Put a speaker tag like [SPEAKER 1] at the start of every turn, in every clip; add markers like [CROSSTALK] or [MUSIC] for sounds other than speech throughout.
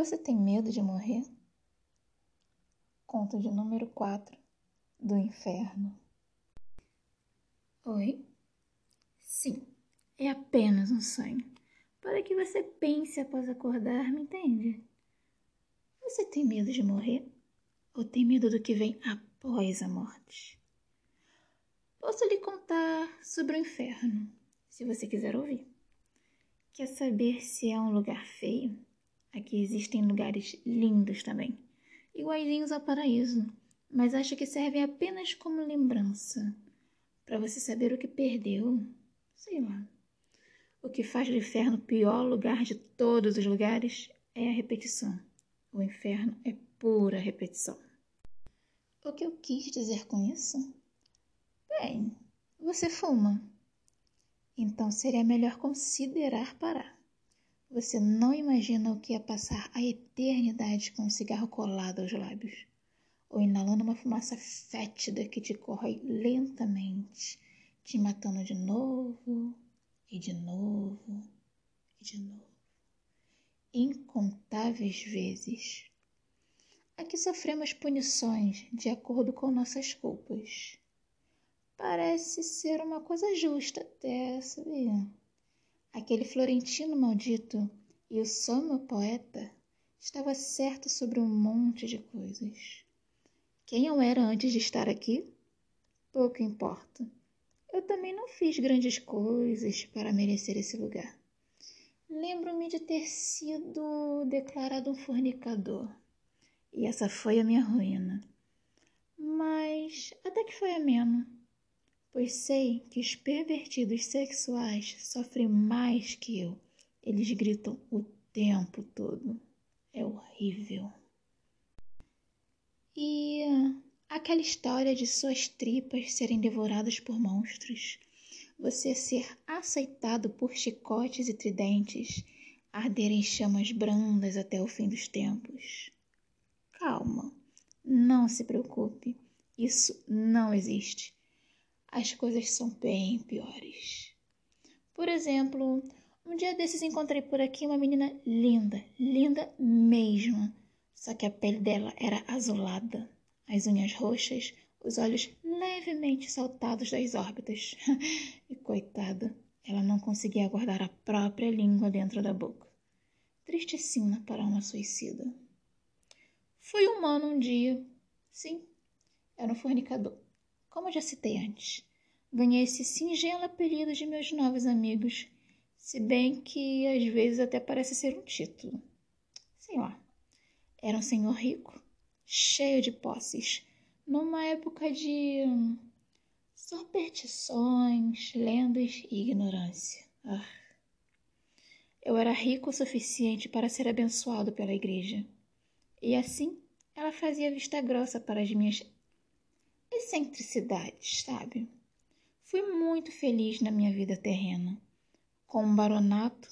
[SPEAKER 1] Você tem medo de morrer? Conto de número 4 do Inferno. Oi? Sim, é apenas um sonho. Para que você pense após acordar, me entende? Você tem medo de morrer? Ou tem medo do que vem após a morte? Posso lhe contar sobre o inferno, se você quiser ouvir. Quer saber se é um lugar feio? Aqui existem lugares lindos também, iguaizinhos ao paraíso, mas acho que servem apenas como lembrança, para você saber o que perdeu. Sei lá. O que faz do inferno o pior lugar de todos os lugares é a repetição. O inferno é pura repetição. O que eu quis dizer com isso? Bem, você fuma. Então seria melhor considerar parar. Você não imagina o que é passar a eternidade com um cigarro colado aos lábios, ou inalando uma fumaça fétida que te corrói lentamente, te matando de novo e de novo e de novo. Incontáveis vezes. Aqui sofremos punições de acordo com nossas culpas. Parece ser uma coisa justa até, sabia? Aquele florentino maldito e o sono poeta estava certo sobre um monte de coisas. Quem eu era antes de estar aqui? Pouco importa. Eu também não fiz grandes coisas para merecer esse lugar. Lembro-me de ter sido declarado um fornicador. E essa foi a minha ruína. Mas até que foi ameno pois sei que os pervertidos sexuais sofrem mais que eu. Eles gritam o tempo todo. É horrível. E aquela história de suas tripas serem devoradas por monstros, você ser aceitado por chicotes e tridentes, arder em chamas brandas até o fim dos tempos. Calma, não se preocupe, isso não existe as coisas são bem piores. Por exemplo, um dia desses encontrei por aqui uma menina linda, linda mesmo. Só que a pele dela era azulada, as unhas roxas, os olhos levemente saltados das órbitas. [LAUGHS] e coitada, ela não conseguia guardar a própria língua dentro da boca. Triste sina para uma suicida. Fui humano um dia. Sim, era um fornicador como já citei antes. Ganhei esse singelo apelido de meus novos amigos, se bem que às vezes até parece ser um título. Sei lá. Era um senhor rico, cheio de posses, numa época de hum, superstições, lendas e ignorância. Ah. Eu era rico o suficiente para ser abençoado pela igreja. E assim ela fazia vista grossa para as minhas excentricidades, sabe? Fui muito feliz na minha vida terrena, com um baronato,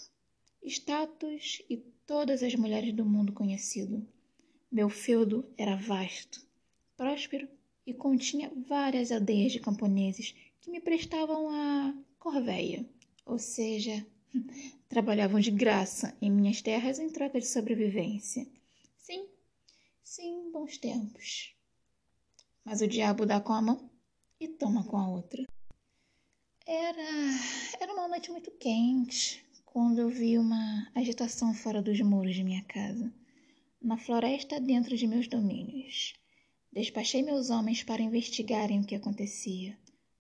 [SPEAKER 1] status e todas as mulheres do mundo conhecido. Meu feudo era vasto, próspero e continha várias aldeias de camponeses que me prestavam a corveia, ou seja, [LAUGHS] trabalhavam de graça em minhas terras em troca de sobrevivência. Sim, sim, bons tempos mas o diabo dá com a mão e toma com a outra. Era, era uma noite muito quente quando eu vi uma agitação fora dos muros de minha casa, na floresta dentro de meus domínios. Despachei meus homens para investigarem o que acontecia,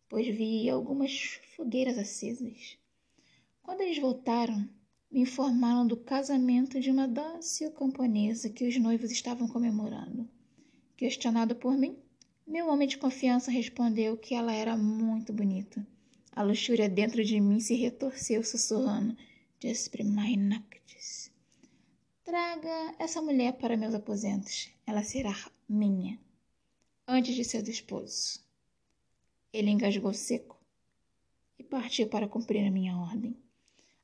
[SPEAKER 1] pois vi algumas fogueiras acesas. Quando eles voltaram, me informaram do casamento de uma dócil camponesa que os noivos estavam comemorando. Questionado por mim, meu homem de confiança respondeu que ela era muito bonita. A luxúria dentro de mim se retorceu, sussurrando: Desprimai nactis. Traga essa mulher para meus aposentos. Ela será minha, antes de seu esposo. Ele engasgou seco e partiu para cumprir a minha ordem.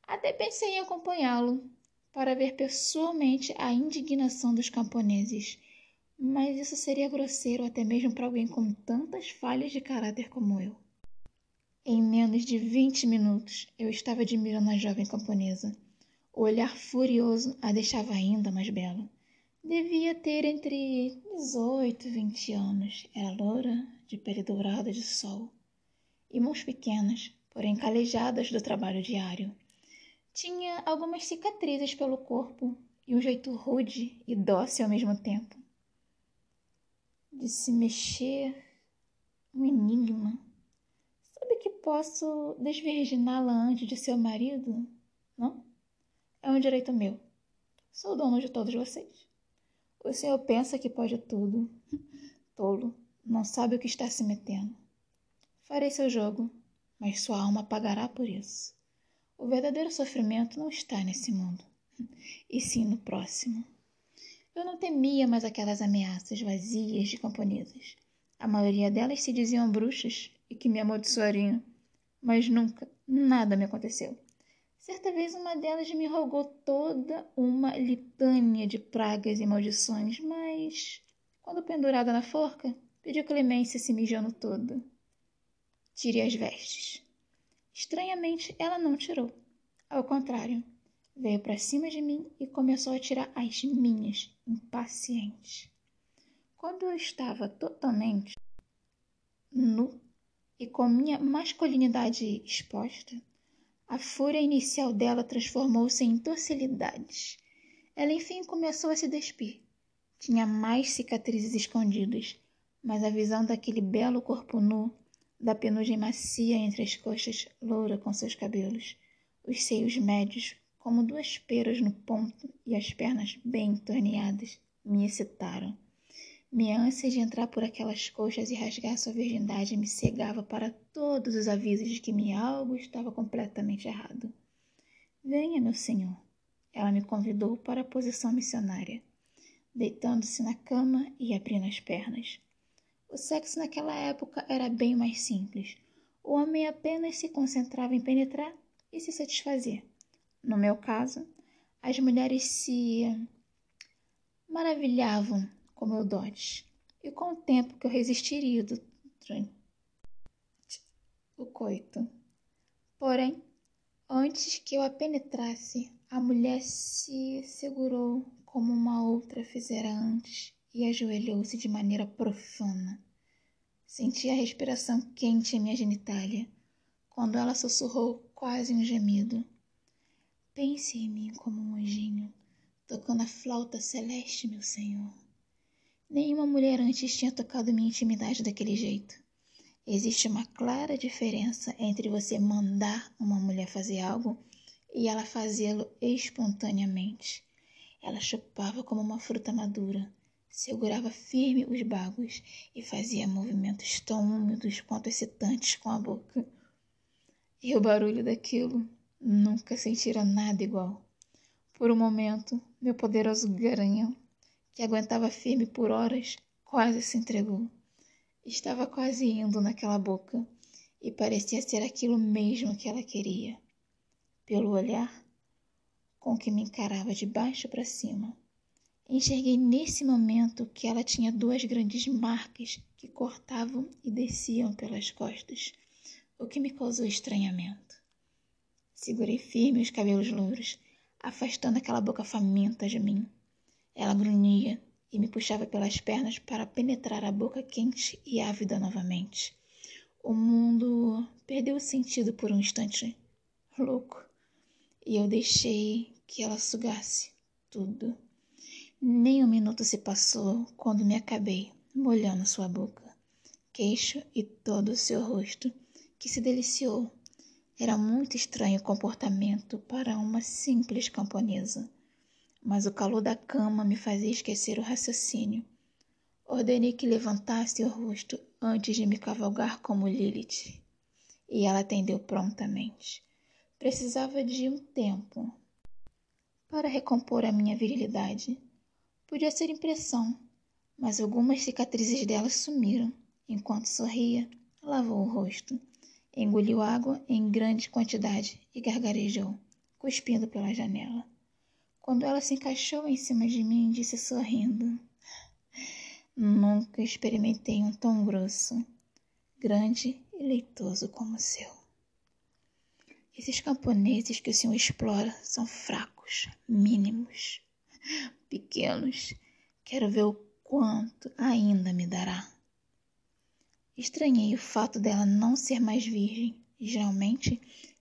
[SPEAKER 1] Até pensei em acompanhá-lo para ver pessoalmente a indignação dos camponeses mas isso seria grosseiro até mesmo para alguém com tantas falhas de caráter como eu. Em menos de vinte minutos, eu estava admirando a jovem camponesa. O olhar furioso a deixava ainda mais bela. Devia ter entre 18 e 20 anos. Era loura, de pele dourada de sol, e mãos pequenas, porém calejadas do trabalho diário. Tinha algumas cicatrizes pelo corpo e um jeito rude e dócil ao mesmo tempo. De se mexer, um enigma. Sabe que posso desvirginá-la antes de seu marido? Não? É um direito meu. Sou dono de todos vocês. O senhor pensa que pode tudo. [LAUGHS] Tolo, não sabe o que está se metendo. Farei seu jogo, mas sua alma pagará por isso. O verdadeiro sofrimento não está nesse mundo, [LAUGHS] e sim no próximo. Eu não temia mais aquelas ameaças vazias de camponesas. A maioria delas se diziam bruxas e que me amaldiçoariam, mas nunca, nada me aconteceu. Certa vez uma delas me rogou toda uma litânia de pragas e maldições, mas, quando pendurada na forca, pediu clemência se mijando toda. Tire as vestes. Estranhamente, ela não tirou. Ao contrário, veio para cima de mim e começou a tirar as minhas, impaciente. Quando eu estava totalmente nu e com minha masculinidade exposta, a fúria inicial dela transformou-se em docilidade. Ela enfim começou a se despir. Tinha mais cicatrizes escondidas, mas a visão daquele belo corpo nu, da penugem macia entre as coxas, loura com seus cabelos, os seios médios, como duas peras no ponto, e as pernas bem torneadas, me excitaram. Minha ânsia de entrar por aquelas coxas e rasgar sua virgindade me cegava para todos os avisos de que me algo estava completamente errado. Venha, meu senhor. Ela me convidou para a posição missionária, deitando-se na cama e abrindo as pernas. O sexo naquela época era bem mais simples. O homem apenas se concentrava em penetrar e se satisfazer. No meu caso, as mulheres se maravilhavam com meu dote e com o tempo que eu resistiria durante o coito. Porém, antes que eu a penetrasse, a mulher se segurou como uma outra fizera antes e ajoelhou-se de maneira profana. Senti a respiração quente em minha genitália, quando ela sussurrou quase um gemido. Pense em mim como um anjinho, tocando a flauta celeste, meu senhor. Nenhuma mulher antes tinha tocado minha intimidade daquele jeito. Existe uma clara diferença entre você mandar uma mulher fazer algo e ela fazê-lo espontaneamente. Ela chupava como uma fruta madura, segurava firme os bagos e fazia movimentos tão úmidos quanto excitantes com a boca. E o barulho daquilo nunca sentira nada igual. Por um momento, meu poderoso garanhão que aguentava firme por horas, quase se entregou. Estava quase indo naquela boca e parecia ser aquilo mesmo que ela queria. Pelo olhar com que me encarava de baixo para cima, enxerguei nesse momento que ela tinha duas grandes marcas que cortavam e desciam pelas costas, o que me causou estranhamento. Segurei firme os cabelos louros, afastando aquela boca faminta de mim. Ela grunhia e me puxava pelas pernas para penetrar a boca quente e ávida novamente. O mundo perdeu o sentido por um instante louco e eu deixei que ela sugasse tudo. Nem um minuto se passou quando me acabei molhando sua boca, queixo e todo o seu rosto, que se deliciou. Era muito estranho o comportamento para uma simples camponesa mas o calor da cama me fazia esquecer o raciocínio. Ordenei que levantasse o rosto antes de me cavalgar como Lilith, e ela atendeu prontamente. Precisava de um tempo para recompor a minha virilidade. Podia ser impressão, mas algumas cicatrizes dela sumiram. Enquanto sorria, lavou o rosto, engoliu água em grande quantidade e gargarejou, cuspindo pela janela. Quando ela se encaixou em cima de mim, disse sorrindo: Nunca experimentei um tom grosso, grande e leitoso como o seu. Esses camponeses que o senhor explora são fracos, mínimos, pequenos. Quero ver o quanto ainda me dará. Estranhei o fato dela não ser mais virgem. Geralmente,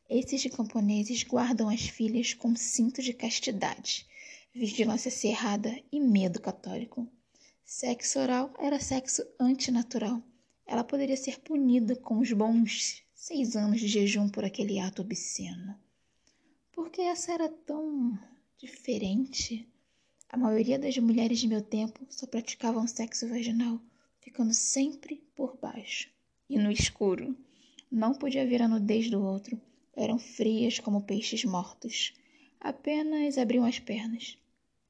[SPEAKER 1] esses camponeses guardam as filhas com cinto de castidade, vigilância cerrada e medo católico. Sexo oral era sexo antinatural. Ela poderia ser punida com os bons seis anos de jejum por aquele ato obsceno. Por que essa era tão diferente? A maioria das mulheres de meu tempo só praticavam sexo vaginal, ficando sempre por baixo e no escuro. Não podia ver a nudez do outro. Eram frias como peixes mortos. Apenas abriam as pernas.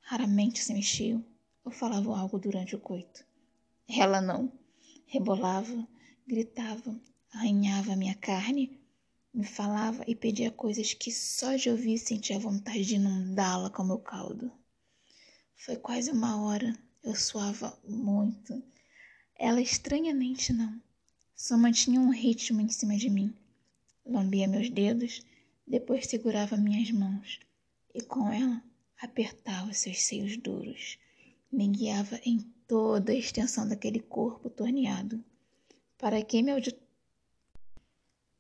[SPEAKER 1] Raramente se mexiam ou falavam algo durante o coito. Ela não. Rebolava, gritava, arranhava minha carne, me falava e pedia coisas que só de ouvir sentia vontade de inundá-la com meu caldo. Foi quase uma hora. Eu suava muito. Ela estranhamente não. Só mantinha um ritmo em cima de mim. Lambia meus dedos, depois segurava minhas mãos e com ela apertava seus seios duros. Me guiava em toda a extensão daquele corpo torneado. Para que me audi...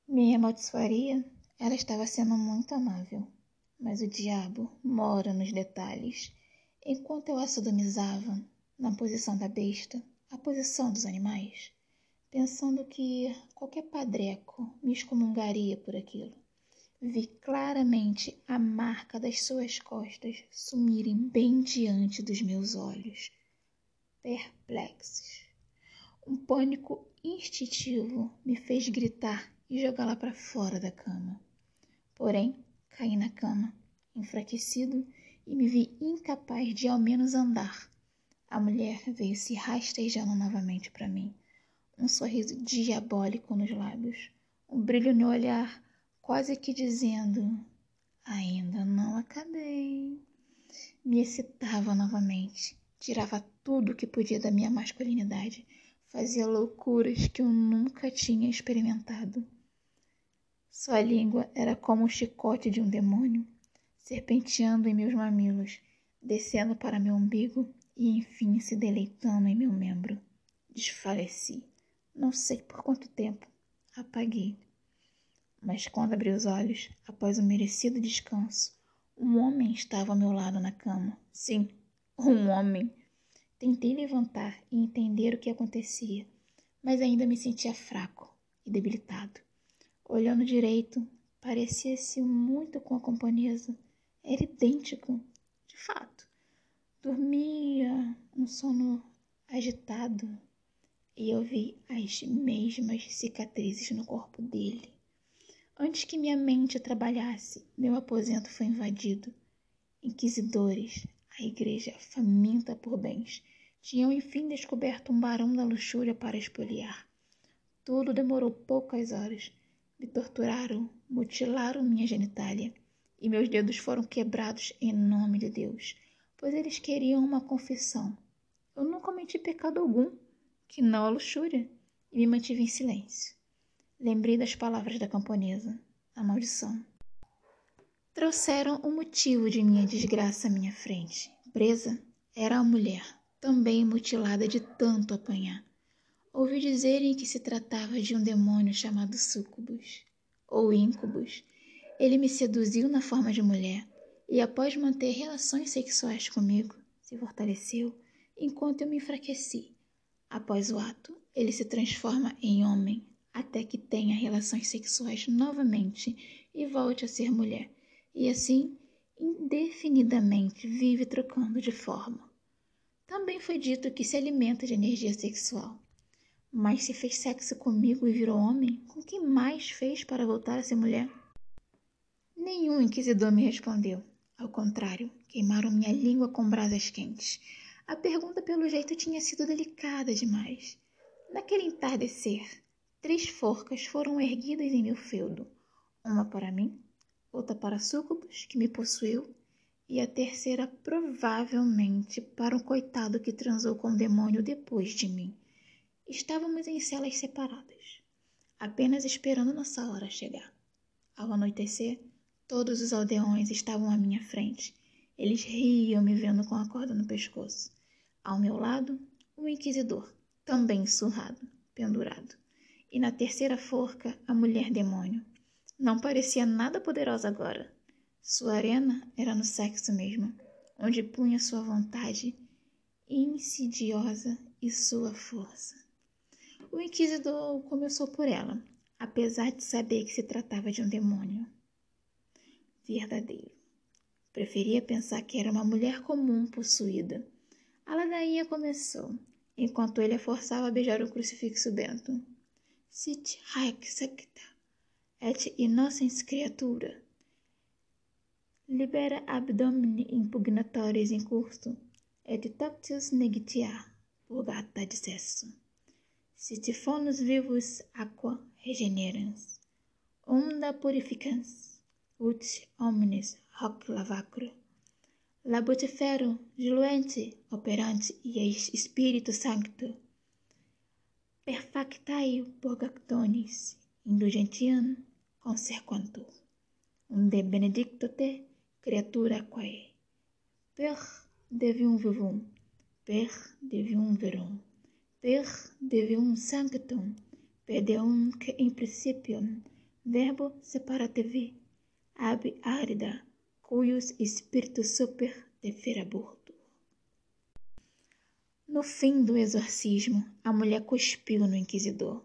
[SPEAKER 1] me amaldiçoaria, ela estava sendo muito amável. Mas o diabo mora nos detalhes. Enquanto eu a sodomizava, na posição da besta, a posição dos animais, pensando que qualquer padreco me excomungaria por aquilo. Vi claramente a marca das suas costas sumirem bem diante dos meus olhos, perplexos. Um pânico instintivo me fez gritar e jogá-la para fora da cama. Porém, caí na cama, enfraquecido, e me vi incapaz de ao menos andar. A mulher veio se rastejando novamente para mim um sorriso diabólico nos lábios, um brilho no olhar, quase que dizendo: Ainda não acabei. Me excitava novamente, tirava tudo que podia da minha masculinidade, fazia loucuras que eu nunca tinha experimentado. Sua língua era como o chicote de um demônio, serpenteando em meus mamilos, descendo para meu umbigo e enfim se deleitando em meu membro. Desfaleci. Não sei por quanto tempo. Apaguei. Mas quando abri os olhos, após o merecido descanso, um homem estava ao meu lado na cama. Sim, um homem. Tentei levantar e entender o que acontecia, mas ainda me sentia fraco e debilitado. Olhando direito, parecia-se muito com a camponesa. Era idêntico, de fato. Dormia um sono agitado, e eu vi as mesmas cicatrizes no corpo dele. Antes que minha mente trabalhasse, meu aposento foi invadido. Inquisidores, a igreja faminta por bens, tinham enfim descoberto um barão da luxúria para espoliar. Tudo demorou poucas horas. Me torturaram, mutilaram minha genitália e meus dedos foram quebrados em nome de Deus, pois eles queriam uma confissão. Eu não cometi pecado algum que não a luxúria, e me mantive em silêncio. Lembrei das palavras da camponesa, a maldição. Trouxeram o motivo de minha desgraça à minha frente. Presa era a mulher, também mutilada de tanto apanhar. Ouvi dizerem que se tratava de um demônio chamado Súcubus, ou Íncubus. Ele me seduziu na forma de mulher e, após manter relações sexuais comigo, se fortaleceu enquanto eu me enfraqueci Após o ato, ele se transforma em homem até que tenha relações sexuais novamente e volte a ser mulher, e assim indefinidamente vive trocando de forma. Também foi dito que se alimenta de energia sexual. Mas se fez sexo comigo e virou homem, com que mais fez para voltar a ser mulher? Nenhum inquisidor me respondeu. Ao contrário, queimaram minha língua com brasas quentes. A pergunta, pelo jeito, tinha sido delicada demais. Naquele entardecer, três forcas foram erguidas em meu feudo: uma para mim, outra para Súcubus, que me possuiu, e a terceira provavelmente para um coitado que transou com o demônio depois de mim. Estávamos em celas separadas, apenas esperando nossa hora chegar. Ao anoitecer, todos os aldeões estavam à minha frente eles riam me vendo com a corda no pescoço. Ao meu lado, o inquisidor, também surrado, pendurado. E na terceira forca, a mulher demônio. Não parecia nada poderosa agora. Sua arena era no sexo mesmo, onde punha sua vontade insidiosa e sua força. O inquisidor começou por ela, apesar de saber que se tratava de um demônio verdadeiro. Preferia pensar que era uma mulher comum possuída. A ladainha começou, enquanto ele a forçava a beijar o crucifixo bento. Sit haec secta, et innocens creatura. Libera abdomini impugnatorius in curso, et tactius negitia, purgata dissesso. Sitifonos vivus aqua regenerans, onda purificans, ut omnes hoc lavacro. Labutifero diluente operante eis Spiritu Sancto. Perfectai purgatonis indulgentiam consequantur. Unde benedicto te creatura quae. Per devium vivum, per devium verum per devium sanctum, per deum que in principium verbo separativi ab arida, cuius spiritus super deferaburtur. No fim do exorcismo, a mulher cuspiu no inquisidor.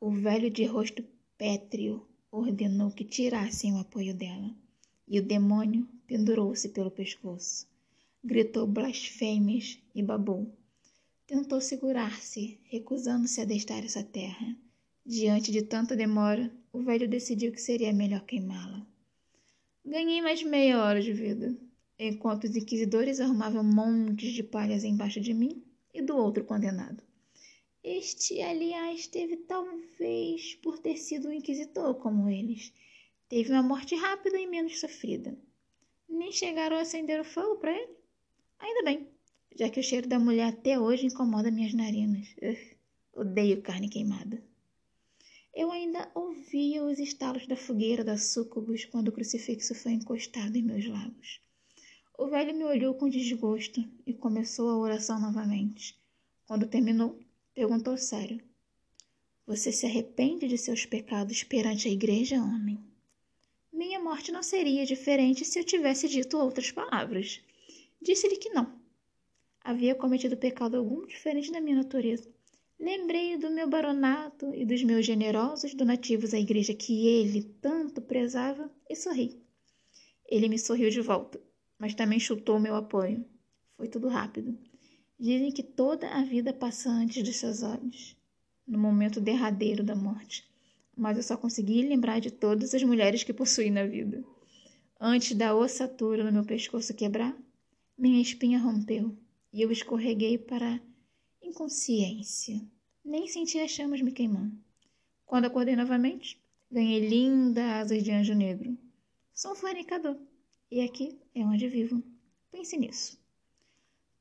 [SPEAKER 1] O velho de rosto pétreo ordenou que tirassem o apoio dela, e o demônio pendurou-se pelo pescoço. Gritou blasfêmias e babou. Tentou segurar-se, recusando-se a deixar essa terra. Diante de tanta demora, o velho decidiu que seria melhor queimá-la. Ganhei mais meia hora de vida, enquanto os inquisidores arrumavam montes de palhas embaixo de mim e do outro condenado. Este, aliás, teve talvez por ter sido um inquisitor como eles. Teve uma morte rápida e menos sofrida. Nem chegaram a acender o fogo para ele. Ainda bem já que o cheiro da mulher até hoje incomoda minhas narinas. Ugh, odeio carne queimada. Eu ainda ouvia os estalos da fogueira da sucubus quando o crucifixo foi encostado em meus lábios. O velho me olhou com desgosto e começou a oração novamente. Quando terminou, perguntou sério: Você se arrepende de seus pecados perante a igreja, homem? Minha morte não seria diferente se eu tivesse dito outras palavras. Disse-lhe que não havia cometido pecado algum diferente da minha natureza. Lembrei do meu baronato e dos meus generosos donativos à igreja que ele tanto prezava e sorri. Ele me sorriu de volta, mas também chutou meu apoio. Foi tudo rápido. Dizem que toda a vida passa antes dos seus olhos, no momento derradeiro da morte. Mas eu só consegui lembrar de todas as mulheres que possuí na vida. Antes da ossatura no meu pescoço quebrar, minha espinha rompeu e eu escorreguei para inconsciência. Nem senti as chamas me queimando. Quando acordei novamente, ganhei linda asas de anjo negro. Sou um fornicador e aqui é onde vivo. Pense nisso.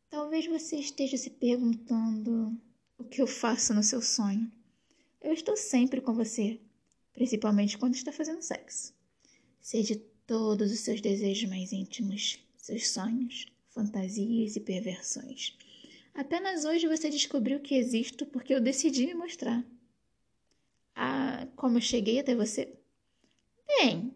[SPEAKER 1] Talvez você esteja se perguntando o que eu faço no seu sonho. Eu estou sempre com você, principalmente quando está fazendo sexo. Sei de todos os seus desejos mais íntimos, seus sonhos, fantasias e perversões. Apenas hoje você descobriu que existo porque eu decidi me mostrar. Ah, como eu cheguei até você? Bem,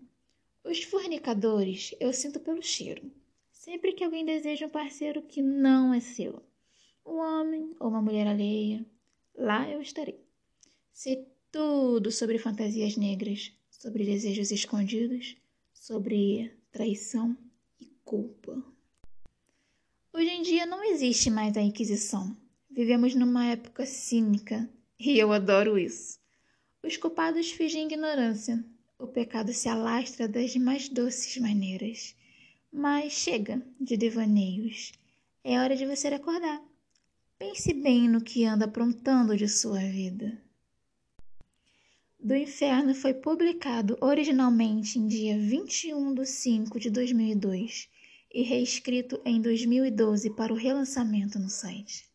[SPEAKER 1] os fornicadores eu sinto pelo cheiro. Sempre que alguém deseja um parceiro que não é seu, um homem ou uma mulher alheia, lá eu estarei. Sei tudo sobre fantasias negras, sobre desejos escondidos, sobre traição e culpa. Hoje em dia não existe mais a Inquisição. Vivemos numa época cínica e eu adoro isso. Os culpados fingem ignorância. O pecado se alastra das mais doces maneiras. Mas chega de devaneios. É hora de você acordar. Pense bem no que anda aprontando de sua vida. Do Inferno foi publicado originalmente em dia 21 de 5 de 2002 e reescrito em 2012 para o relançamento no site.